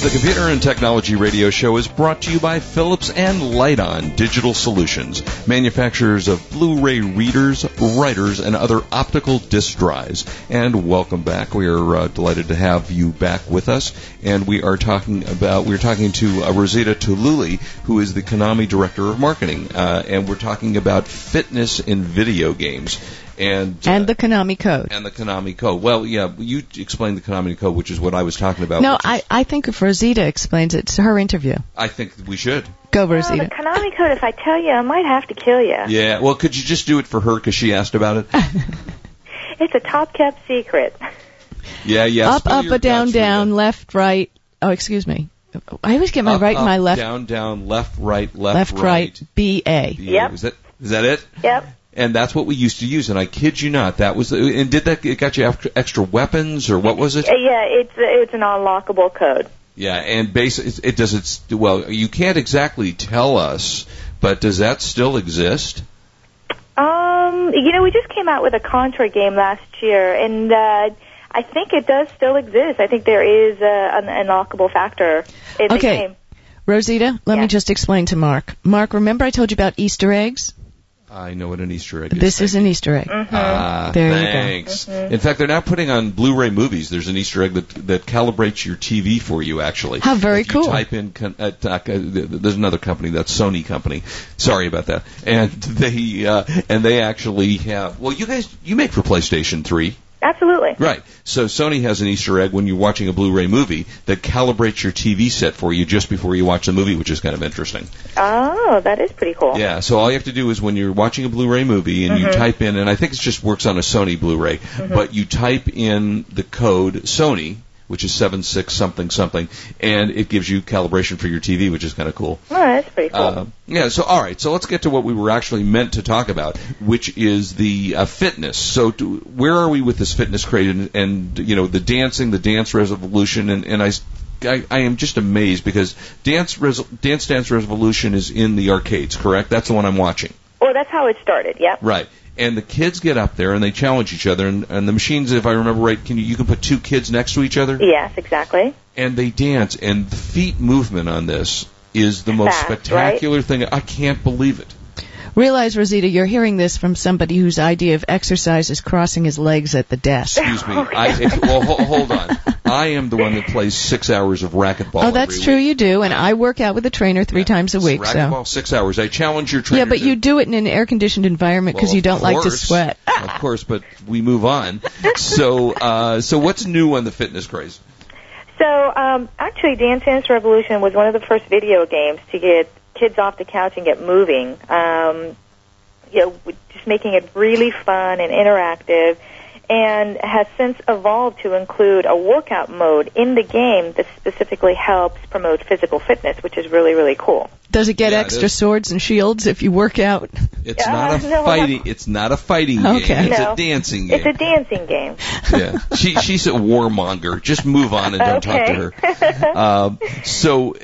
The Computer and Technology Radio Show is brought to you by Philips and Lite-On Digital Solutions, manufacturers of Blu-ray readers, writers, and other optical disc drives. And welcome back. We are uh, delighted to have you back with us. And we are talking about we're talking to uh, Rosita Tululi, who is the Konami Director of Marketing, uh, and we're talking about fitness in video games and and uh, the Konami code. and the Konami code. Well, yeah, you explained the Konami code, which is what I was talking about. No, which is- I, I think if Rosita explains it, it's her interview. I think we should. Go, Well, Rosita. the Konami code, if I tell you, I might have to kill you. Yeah. Well, could you just do it for her because she asked about it? It's a top kept secret. Yeah, yeah. up, up, your a down, down, Rita. left, right. Oh, excuse me. I always get my Up, right and my left, Down, down, left, right, left, left, right, B A. Yeah, Yep. Is that is that it? Yep. And that's what we used to use. And I kid you not, that was. The, and did that it got you extra, extra weapons or what was it? Uh, yeah, it's it's an unlockable code. Yeah, and base it, it does it's well. You can't exactly tell us, but does that still exist? Um, you know, we just came out with a Contra game last year, and uh, I think it does still exist. I think there is uh, an unlockable factor in the game. Rosita, let me just explain to Mark. Mark, remember I told you about Easter eggs? I know what an Easter egg is. This is an Easter egg. Ah, There you go. thanks. In fact, they're now putting on Blu-ray movies. There's an Easter egg that that calibrates your TV for you. Actually, How very if you cool. Type in. con- Uh, uh, there's another company that's Sony company. Sorry about that. And they uh, and they actually have. Well, you guys, you make for PlayStation Three. Absolutely. Right. So Sony has an Easter egg when you're watching a Blu-ray movie that calibrates your TV set for you just before you watch the movie, which is kind of interesting. Oh, that is pretty cool. Yeah, so all you have to do is when you're watching a Blu-ray movie and you mm-hmm. type in, and I think it just works on a Sony Blu-ray, mm-hmm. but you type in the code Sony, which is seven six something something, and it gives you calibration for your TV, which is kind of cool. Oh, that's pretty cool. Uh, yeah, so all right, so let's get to what we were actually meant to talk about, which is the uh, fitness. So, do, where are we with this fitness craze and, and you know the dancing, the dance revolution, and, and I I, I, am just amazed because dance Res- dance dance revolution is in the arcades, correct? That's the one I'm watching, well, that's how it started. Yep. right? And the kids get up there and they challenge each other, and, and the machines, if I remember right, can you, you can put two kids next to each other, Yes, exactly. and they dance, and the feet movement on this is the most Fast, right? spectacular thing. I can't believe it. Realize, Rosita, you're hearing this from somebody whose idea of exercise is crossing his legs at the desk. Excuse me. I, if, well, ho- hold on. I am the one that plays six hours of racquetball. Oh, that's every true. week. You do, and I work out with a trainer three Yeah. times a week. So Racquetball, six hours. I challenge your trainer. yeah, but to- you do it in an air-conditioned environment because Well, you don't like to sweat. of course, but we move on. So, uh, so what's new on the fitness craze? So, um, actually, Dance Dance Revolution was one of the first video games to get kids off the couch and get moving. Um, you know, just making it really fun and interactive, and has since evolved to include a workout mode in the game that specifically helps promote physical fitness, which is really, really cool. Does it get Yeah, extra is. swords and shields if you work out? It's Uh, not a no, fighting. It's not a fighting Okay. game. It's No. a dancing game. It's a dancing game. yeah, she she's a warmonger. Just move on and don't talk to her. Um, so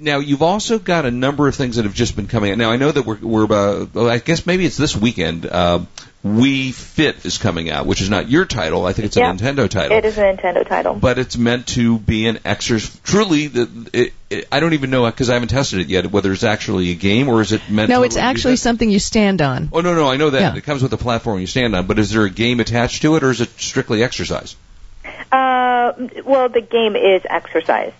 now you've also got a number of things that have just been coming out. Now I know that we're we're about. Well, I guess maybe it's this weekend. Uh, Wii Fit is coming out, which is not your title. I think it's a Yeah. Nintendo title. It is a Nintendo title. But it's meant to be an exercise. Truly, the, it, it, I don't even know because I haven't tested it yet. Whether it's actually a game or is it meant? No, to it's actually it? something you stand on. Oh no, no, I know that Yeah. it comes with a platform you stand on. But is there a game attached to it, or is it strictly exercise? Uh, well, the game is exercise.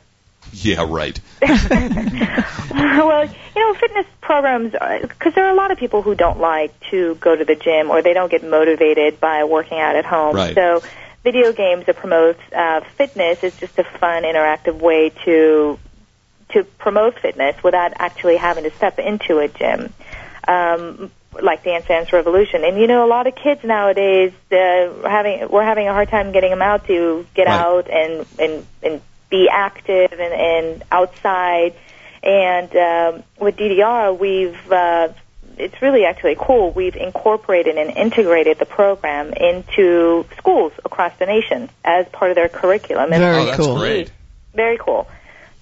Yeah, right. well, you know, fitness programs, because there are a lot of people who don't like to go to the gym or they don't get motivated by working out at home. Right. So, video games that promote uh, fitness is just a fun, interactive way to to promote fitness without actually having to step into a gym. Um, like Dance Dance Revolution, and you know, a lot of kids nowadays uh, having we're having a hard time getting them out to get Right. out and and and be active and, and outside. And um, with DDR, we've uh, it's really actually cool. We've incorporated and integrated the program into schools across the nation as part of their curriculum. And Very oh, cool. great. Very cool.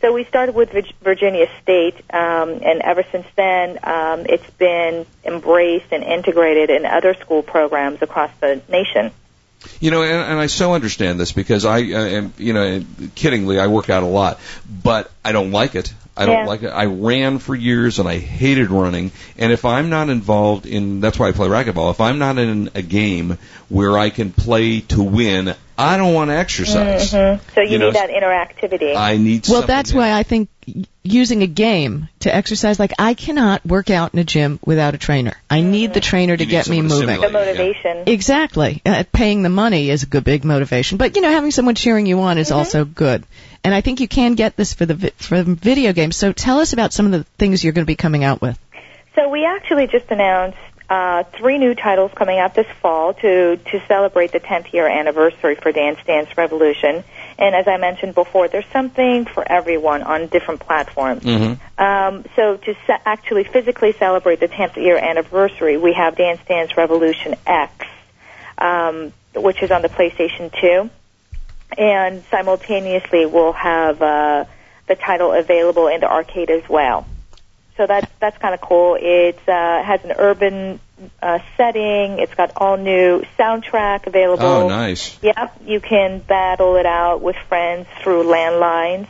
So we started with Vir- Virginia State, um, and ever since then, um, it's been embraced and integrated in other school programs across the nation. You know, and, and I so understand this because I uh, am, you know, kiddingly, I work out a lot, but I don't like it. I don't Yeah. like it. I ran for years and I hated running. And if I'm not involved in, that's why I play racquetball. If I'm not in a game where I can play to win, I don't want to exercise. hmm So you, You know, need that interactivity. I need. Well, something that's that- why I think using a game to exercise, like I cannot work out in a gym without a trainer. I need the trainer to You get me moving. the stimulate. motivation. Exactly. Uh, paying the money is a good big motivation, but you know, having someone cheering you on is also good. And I think you can get this for the vi- for video games. So tell us about some of the things you're going to be coming out with. So we actually just announced uh, three new titles coming out this fall to to celebrate the 10th year anniversary for Dance Dance Revolution. And as I mentioned before, there's something for everyone on different platforms. Mhm. Um, so to se- actually physically celebrate the 10th year anniversary, we have Dance Dance Revolution X, um, which is on the PlayStation 2, and simultaneously we'll have uh, the title available in the arcade as well. So that's that's kind of cool. It uh, has an urban uh, setting. It's got all new soundtrack available. Oh, nice. Yep, you can battle it out with friends through landlines,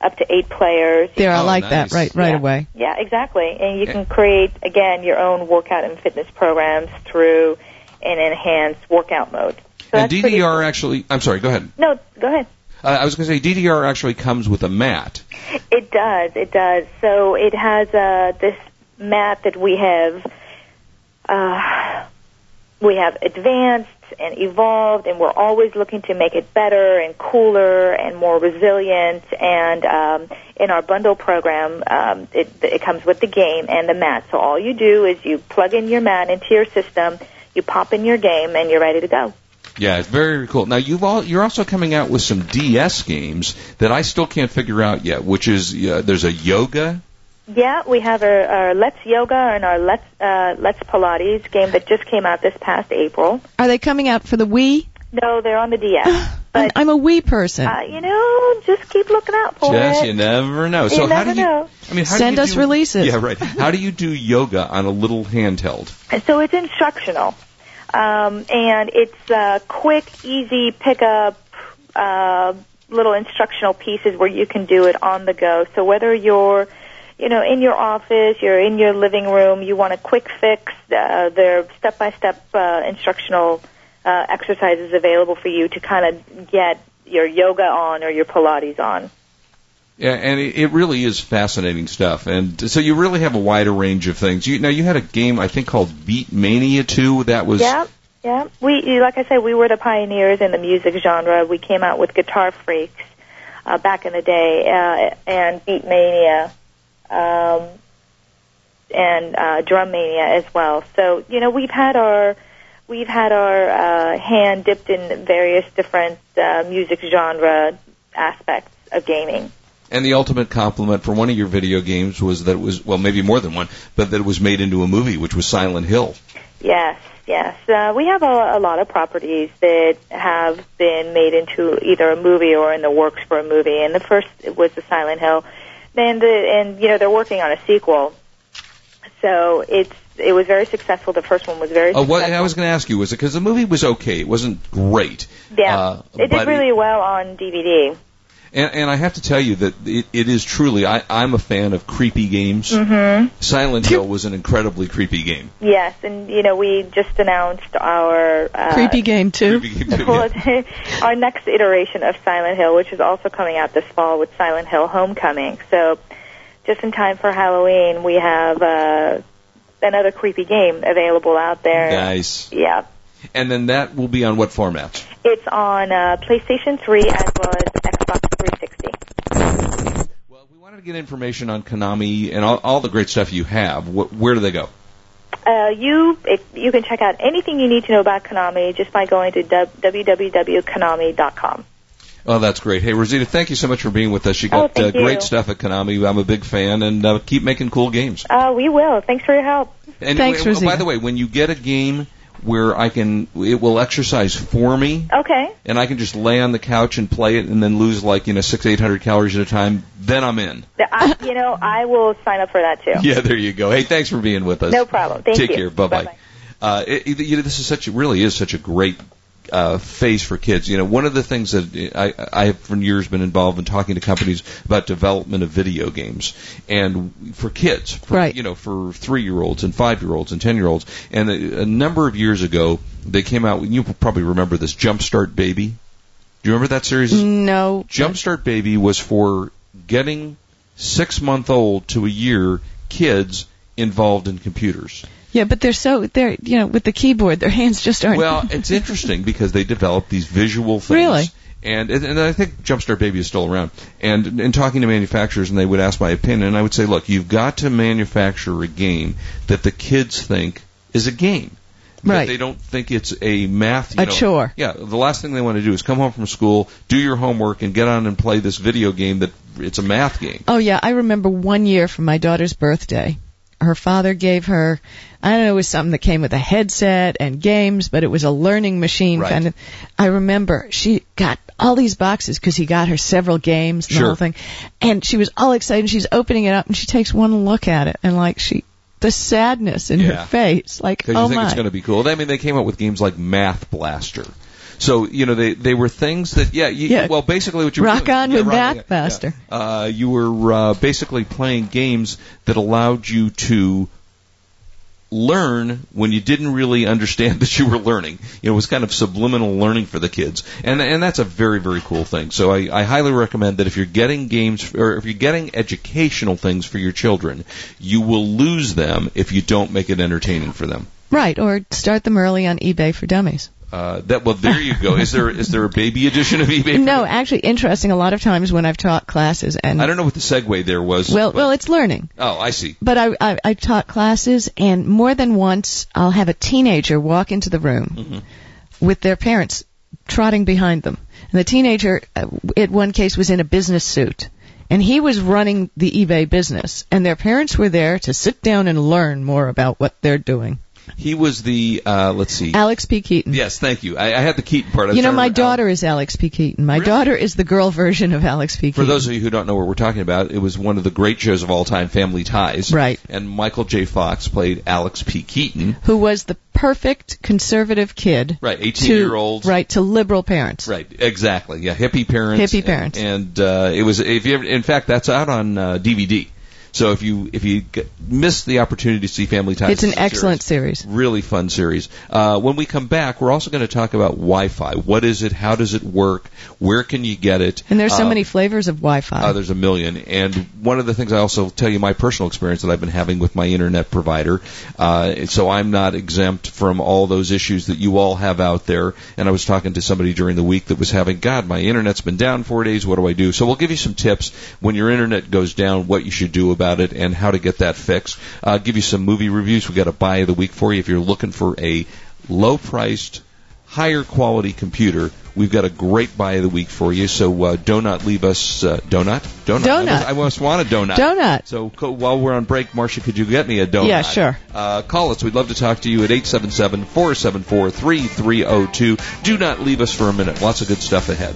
up to eight players. There, I Oh, like nice. that right right Yeah. away. Yeah, exactly. And you can create again your own workout and fitness programs through an enhanced workout mode. So And that's pretty DDR cool. actually, I'm sorry, go ahead. No, go ahead. Uh, I was going to say DDR actually comes with a mat. It does. It does. So it has uh, this mat that we have. Uh, we have advanced and evolved, and we're always looking to make it better and cooler and more resilient. And um, in our bundle program, um, it, it comes with the game and the mat. So all you do is you plug in your mat into your system, you pop in your game, and you're ready to go. Yeah, it's very cool. Now you've all you're also coming out with some DS games that I still can't figure out yet. Which is uh, there's a yoga. Yeah, we have our, our Let's Yoga and our Let's uh, Let's Pilates game that just came out this past April. Are they coming out for the Wii? No, they're on the DS. I'm, But I'm a Wii person. uh, you know, just keep looking out for it. Yes, it. you never know. You So how never do you? know. I mean, how Send do you us do, releases. Yeah, right. How do you do yoga on a little handheld? And So it's instructional, um, and it's uh, quick, easy pickup, uh, little instructional pieces where you can do it on the go. So whether you're you know, in your office, you're in your living room, you want a quick fix, uh, there are step-by-step uh, instructional uh, exercises available for you to kind of get your yoga on or your Pilates on. Yeah, and it, really is fascinating stuff. And so you really have a wider range of things. You, now you had a game I think called Beat Mania 2 that was Yeah, yeah. We, like I said, we were the pioneers in the music genre. We came out with Guitar Freaks uh, back in the day, uh, and Beat Mania, um, and uh, Drum Mania as well. So you know, we've had our we've had our uh, hand dipped in various different uh, music genre aspects of gaming. And the ultimate compliment for one of your video games was that it was well, maybe more than one, but that it was made into a movie, which was Silent Hill. Yes, yes. Uh, we have a, a lot of properties that have been made into either a movie or in the works for a movie. And the first was the Silent Hill, and the, and you know they're working on a sequel. So it's it was very successful. The first one was very. Oh, successful. what I was going to ask you was it because the movie was okay, it wasn't great. Yeah, uh, it did really well on DVD. And, and I have to tell you that it, it is truly. I, I'm a fan of creepy games. Mm-hmm. Silent Hill was an incredibly creepy game. Yes, and you know we just announced our uh, Creepy game too. Creepy game too, yeah. our next iteration of Silent Hill, which is also coming out this fall with Silent Hill Homecoming. So, just in time for Halloween, we have uh, another creepy game available out there. Nice. Yeah, And then that will be on what format? it's on uh, PlayStation 3 as well as Xbox 360. Well, we wanted to get information on Konami and all, all the great stuff you have. Wh- where do they go? Uh, you if, you can check out anything you need to know about Konami just by going to www.konami.com. Oh, that's great. Hey, Rosita, thank you so much for being with us. You Oh, got uh, thank you. great stuff at Konami. I'm a big fan, and uh, keep making cool games. Uh, we will. Thanks for your help. And Thanks, w- Rosita. by the way, when you get a game, where I can it will exercise for me, Okay. and I can just lay on the couch and play it, and then lose like you know six eight hundred calories at a time. Then I'm in. I, you know, I will sign up for that too. Yeah, there you go. Hey, thanks for being with us. No problem. Thank you. Take you. care. Bye bye. Uh, it, it- you know, this is such a, really is such a great uh, phase for kids. You know, one of the things that I, I have for years been involved in talking to companies about development of video games and for kids, for, Right. You know, for three year olds and five year olds and ten year olds. And a, a number of years ago, they came out. You probably remember this Jumpstart Baby. Do you remember that series? No. Jumpstart Baby was for getting six month old to a year kids involved in computers. Yeah, but they're so they're you know with the keyboard, their hands just aren't. Well, it's interesting because they develop these visual things. Really? And, and and I think Jumpstart Baby is still around. And in talking to manufacturers, and they would ask my opinion, and I would say, look, you've got to manufacture a game that the kids think is a game. Right. They don't think it's a math. You A know, chore. Yeah. The last thing they want to do is come home from school, do your homework, and get on and play this video game that it's a math game. Oh yeah, I remember one year for my daughter's birthday. Her father gave her, I don't know, it was something that came with a headset and games, but it was a learning machine Right. kind of. I remember she got all these boxes because he got her several games and the whole thing, and she was all excited. She's opening it up and she takes one look at it and like she, the sadness in Yeah. her face, like oh you think my. it's going to be cool. I mean, they came up with games like Math Blaster. So you know they they were things that yeah, you, Yeah. well basically what you were Rock doing, on yeah, with rock- Math yeah. Uh, you were uh, basically playing games that allowed you to learn when you didn't really understand that you were learning. You know, it was kind of subliminal learning for the kids, and and that's a very very cool thing. So I, I highly recommend that if you're getting games or if you're getting educational things for your children, you will lose them if you don't make it entertaining for them. Right, or start them early on eBay for Dummies. Uh, that well, there you go. Is there is there a baby edition of eBay? No, actually, interesting. A lot of times when I've taught classes, and I don't know what the segue there was. well, well, it's learning. oh, I see. But I, I, I taught classes, and more than once, I'll have a teenager walk into the room Mm-hmm. with their parents trotting behind them. And the teenager, uh, at one case, was in a business suit. And he was running the eBay business, and their parents were there to sit down and learn more about what they're doing. He was the uh, let's see. Alex P. Keaton. Yes, thank you. I, I had the Keaton part. I You know, my Al- daughter is Alex P. Keaton. My Really? daughter is the girl version of Alex P. Keaton. For those of you who don't know what we're talking about, it was one of the great shows of all time, Family Ties. Right. And Michael J. Fox played Alex P. Keaton. who was the perfect conservative kid. Right, to- 18 year old. Right, to liberal parents. Right, exactly. Yeah, hippie parents. Hippie parents. And, and uh, it was if you ever, in fact that's out on uh, DVD. So if you if you g- missed the opportunity to see Family Ties, It's an excellent series. Really fun series. Uh, when we come back, we're also going to talk about Wi-Fi. What is it? How does it work? Where can you get it? And there's so Um, many flavors of Wi-Fi. Uh, there's a million. And one of the things I also tell you my personal experience that I've been having with my internet provider. Uh, so I'm not exempt from all those issues that you all have out there. And I was talking to somebody during the week that was having, God, my internet's been down four days. What do I do? So we'll give you some tips when your internet goes down, what you should do about it, and how to get that fixed. Uh, give you some movie reviews. We've got a buy of the week for you if you're looking for a low priced higher quality computer, we've got a great buy of the week for you. So uh, do not leave us uh, donut. Donut. Donut. I almost want a donut. Donut. So co- while we're on break, Marcia, could you get me a donut? Yeah, sure. Uh, call us. We'd love to talk to you at 877-474-3302. Do not leave us for a minute. Lots of good stuff ahead.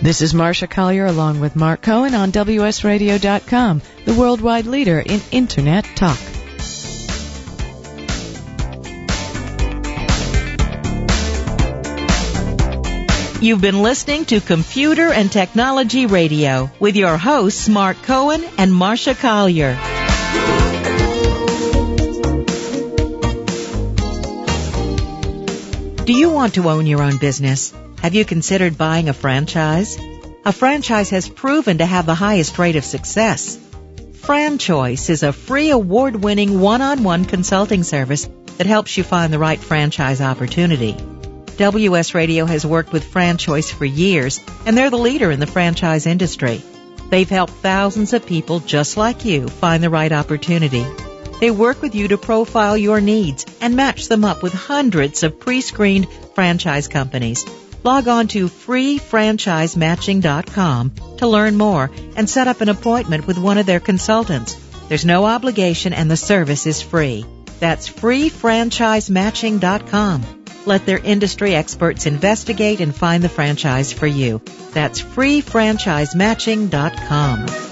This is Marcia Collier along with Mark Cohen on WSRadio.com, the worldwide leader in Internet talk. You've been listening to Computer and Technology Radio with your hosts Mark Cohen and Marcia Collier. Do you want to own your own business? Have you considered buying a franchise? A franchise has proven to have the highest rate of success. FranChoice is a free award-winning one-on-one consulting service that helps you find the right franchise opportunity. WS Radio has worked with FranChoice for years, and they're the leader in the franchise industry. They've helped thousands of people just like you find the right opportunity. They work with you to profile your needs and match them up with hundreds of pre-screened franchise companies. Log on to freefranchisematching.com to learn more and set up an appointment with one of their consultants. There's no obligation and the service is free. That's freefranchisematching.com. Let their industry experts investigate and find the franchise for you. That's freefranchisematching.com.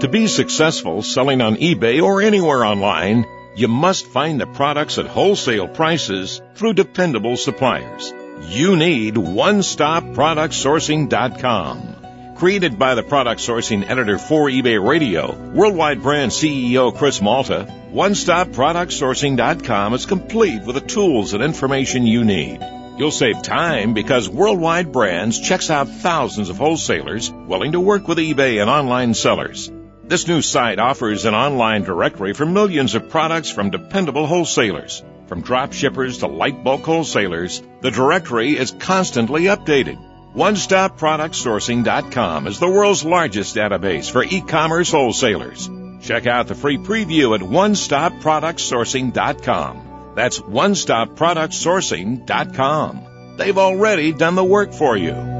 To be successful selling on eBay or anywhere online, you must find the products at wholesale prices through dependable suppliers. You need OneStopProductSourcing.com. Created by the product sourcing editor for eBay Radio, worldwide brand CEO Chris Malta, OneStopProductSourcing.com is complete with the tools and information you need. You'll save time because Worldwide Brands checks out thousands of wholesalers willing to work with eBay and online sellers. This new site offers an online directory for millions of products from dependable wholesalers. From drop shippers to light bulk wholesalers, the directory is constantly updated. OneStopProductSourcing.com is the world's largest database for e-commerce wholesalers. Check out the free preview at OneStopProductSourcing.com. That's OneStopProductSourcing.com. They've already done the work for you.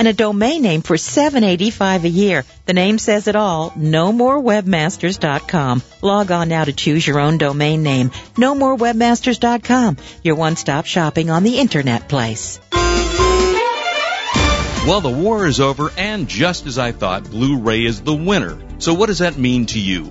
and a domain name for $7.85 a year. The name says it all. No more NoMoreWebmasters.com. Log on now to choose your own domain name. No more NoMoreWebmasters.com. Your one-stop shopping on the internet place. Well, the war is over, and just as I thought, Blu-ray is the winner. So what does that mean to you?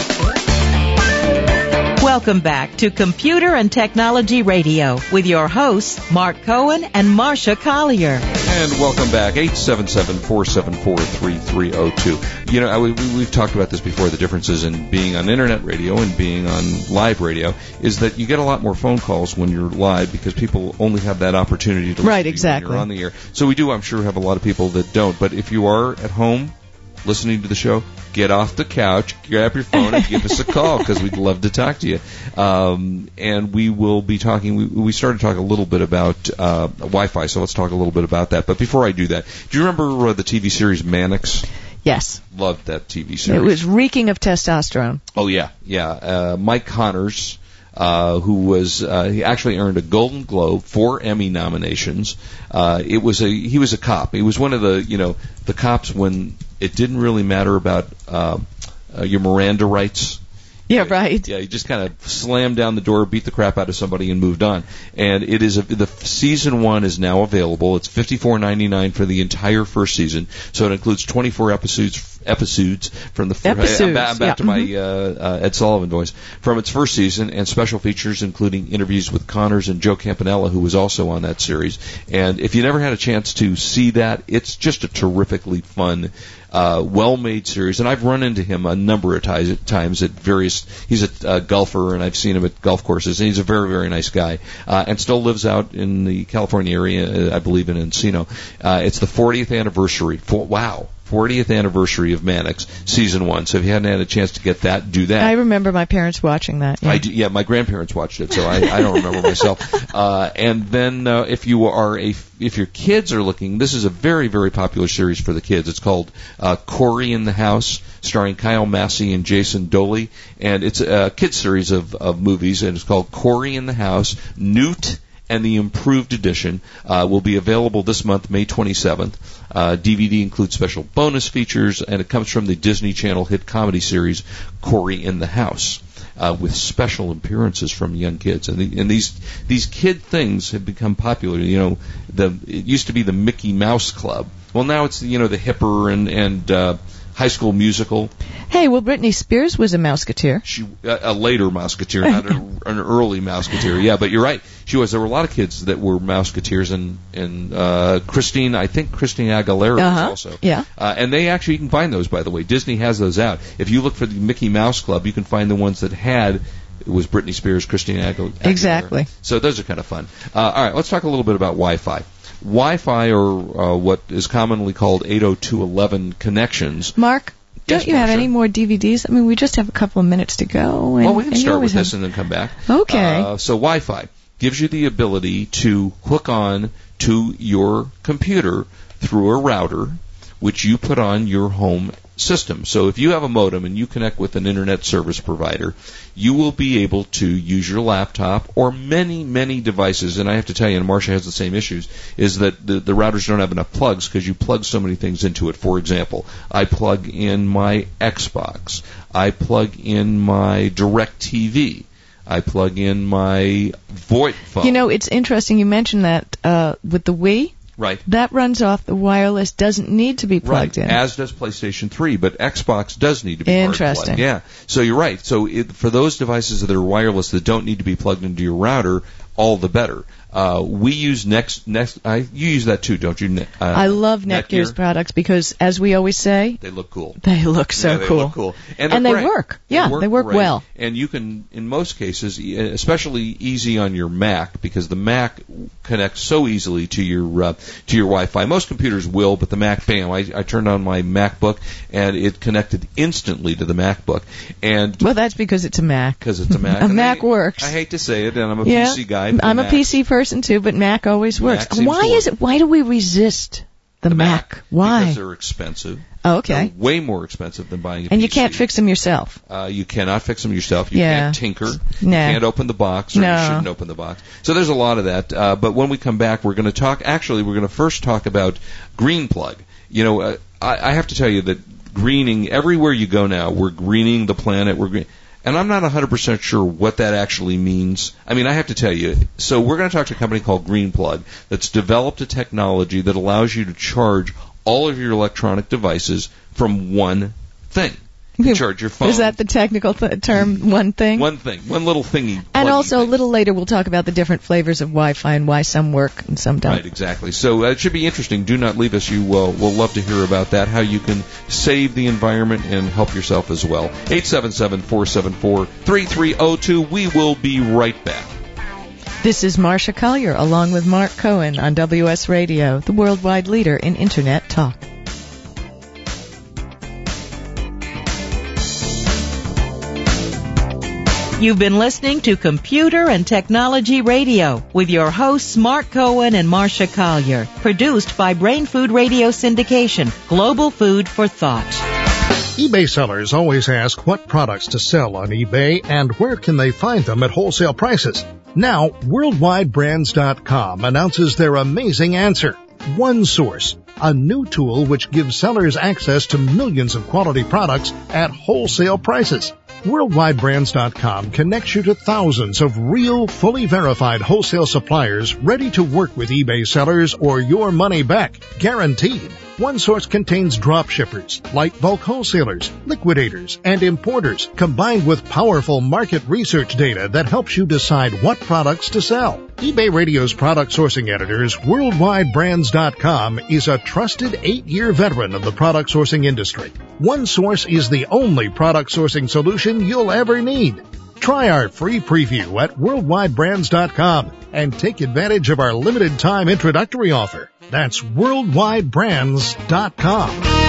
Welcome back to Computer and Technology Radio with your hosts, Mark Cohen and Marcia Collier. And welcome back, 877-474-3302. You know, I, we, we've talked about this before, the differences in being on internet radio and being on live radio is that you get a lot more phone calls when you're live because people only have that opportunity to Right, listen to you when exactly. you're on the air. So we do, I'm sure, have a lot of people that don't. But if you are at home, listening to the show, get off the couch, grab your phone, and give us a call because we'd love to talk to you. Um, and we will be talking. We, we started to talk a little bit about uh, Wi-Fi, so let's talk a little bit about that. But before I do that, do you remember uh, the TV series Mannix? Yes. Loved that TV series. It was reeking of testosterone. Oh yeah, yeah. Uh, Mike Connors, uh, who was uh, he actually earned a Golden Globe, four Emmy nominations. Uh, it was a he was a cop. He was one of the you know the cops when it didn't really matter about uh, uh, your Miranda rights. Yeah, right. Yeah, he just kind of slammed down the door, beat the crap out of somebody, and moved on. And it is a, the season one is now available. It's fifty four ninety nine for the entire first season, so it includes twenty four episodes episodes from the first. Episodes, I'm, ba- I'm back yeah. to my uh, uh, Ed Sullivan voice from its first season, and special features including interviews with Connors and Joe Campanella, who was also on that series. And if you never had a chance to see that, it's just a terrifically fun uh, well-made series, and I've run into him a number of tis- times at various. He's a uh, golfer, and I've seen him at golf courses, and he's a very, very nice guy, uh, and still lives out in the California area, uh, I believe in Encino. Uh, it's the 40th anniversary. For, wow. 40th anniversary of Mannix, season one. So if you hadn't had a chance to get that, do that. I remember my parents watching that. Yeah. I do, yeah, my grandparents watched it, so I, I don't remember myself. Uh, and then uh, if you are a if your kids are looking, this is a very very popular series for the kids. It's called uh, Corey in the House, starring Kyle Massey and Jason Dolley, and it's a kids series of of movies, and it's called Corey in the House. Newt and the improved edition uh, will be available this month, May 27th. Uh, DVD includes special bonus features, and it comes from the Disney Channel hit comedy series Corey in the House. Uh, with special appearances from young kids, and, the, and these these kid things have become popular. You know, the it used to be the Mickey Mouse Club. Well, now it's you know the hipper and and uh, High School Musical. Hey, well, Britney Spears was a Mouseketeer. She a, a later Mouseketeer, not a, an early Mouseketeer. Yeah, but you're right. She was. There were a lot of kids that were Mouseketeers, and and uh, Christine. I think Christine Aguilera Uh-huh. was also. Yeah. Uh, and they actually you can find those by the way. Disney has those out. If you look for the Mickey Mouse Club, you can find the ones that had. It was Britney Spears, Christine Agu- Aguilera. Exactly. So those are kind of fun. Uh, all right, let's talk a little bit about Wi-Fi. Wi-Fi, or uh, what is commonly called 802.11 connections, Mark, don't Yes, you have any more DVDs? I mean, we just have a couple of minutes to go. And, well, we can and start with this and then come back. Okay. Uh, so Wi-Fi gives you the ability to hook on to your computer through a router, which you put on your home system. So if you have a modem and you connect with an internet service provider, you will be able to use your laptop or many, many devices. And I have to tell you, and Marcia has the same issues, is that the, the routers don't have enough plugs because you plug so many things into it. For example, I plug in my Xbox. I plug in my DirecTV. I plug in my VoIP phone. You know, it's interesting you mentioned that uh, with the Wii. Right. That runs off the wireless, doesn't need to be plugged right. in. As does PlayStation 3, but Xbox does need to be hard Interesting. Yeah. So you're right. So it, for those devices that are wireless that don't need to be plugged into your router, all the better. Uh, we use Next Next. I you use that too, don't you? Uh, I love Netgear's Netgear? products because, as we always say, They look cool. they look so Yeah, they cool. look cool. And, And they work. Yeah, they work well. And you can, in most cases, especially easy on your Mac, because the Mac connects so easily to your uh, to your Wi-Fi. Most computers will, but the Mac, bam! I, I turned on my MacBook and it connected instantly to the MacBook, and Well, that's because it's a Mac. because it's a Mac. A and Mac I, works. I hate to say it, and I'm a yeah, PC guy. I'm a Mac- PC person too, but Mac always works. Mac Why is it? Why do we resist the, the Mac? Why? Because they're expensive. Oh, okay. They're way more expensive than buying a And you can't fix them yourself. Uh, you cannot fix them yourself. You Yeah. can't tinker. You No. can't open the box, or No. you shouldn't open the box. So there's a lot of that. Uh, but when we come back, we're going to talk. Actually, we're going to first talk about green plug. You know, uh, I, I have to tell you that greening everywhere you go now, we're greening the planet. We're green. And I'm not 100% sure what that actually means. I mean, I have to tell you. So we're going to talk to a company called GreenPlug that's developed a technology that allows you to charge all of your electronic devices from one thing. You charge your phone. Is that the technical th- term? One thing. One thing, one little thingy. and also, a little later, we'll talk about the different flavors of Wi-Fi and why some work and some don't. Right, exactly. So uh, it should be interesting. Do not leave us. You will We'll love to hear about that. How you can save the environment and help yourself as well. 877-474-3302. We will be right back. This is Marcia Collier, along with Mark Cohen on WS Radio, the worldwide leader in Internet talk. You've been listening to Computer and Technology Radio with your hosts Mark Cohen and Marcia Collier, produced by Brain Food Radio Syndication, global food for thought. eBay sellers always ask what products to sell on eBay and where can they find them at wholesale prices. Now, WorldwideBrands.com announces their amazing answer. One Source, a new tool which gives sellers access to millions of quality products at wholesale prices. WorldwideBrands.com connects you to thousands of real, fully verified wholesale suppliers ready to work with eBay sellers or your money back, guaranteed. One source contains drop shippers, light bulk wholesalers, liquidators, and importers, combined with powerful market research data that helps you decide what products to sell. eBay Radio's product sourcing editors, WorldwideBrands.com, is a trusted eight-year veteran of the product sourcing industry. One source is the only product sourcing solution you'll ever need. Try our free preview at worldwidebrands.com and take advantage of our limited time introductory offer. That's worldwidebrands.com.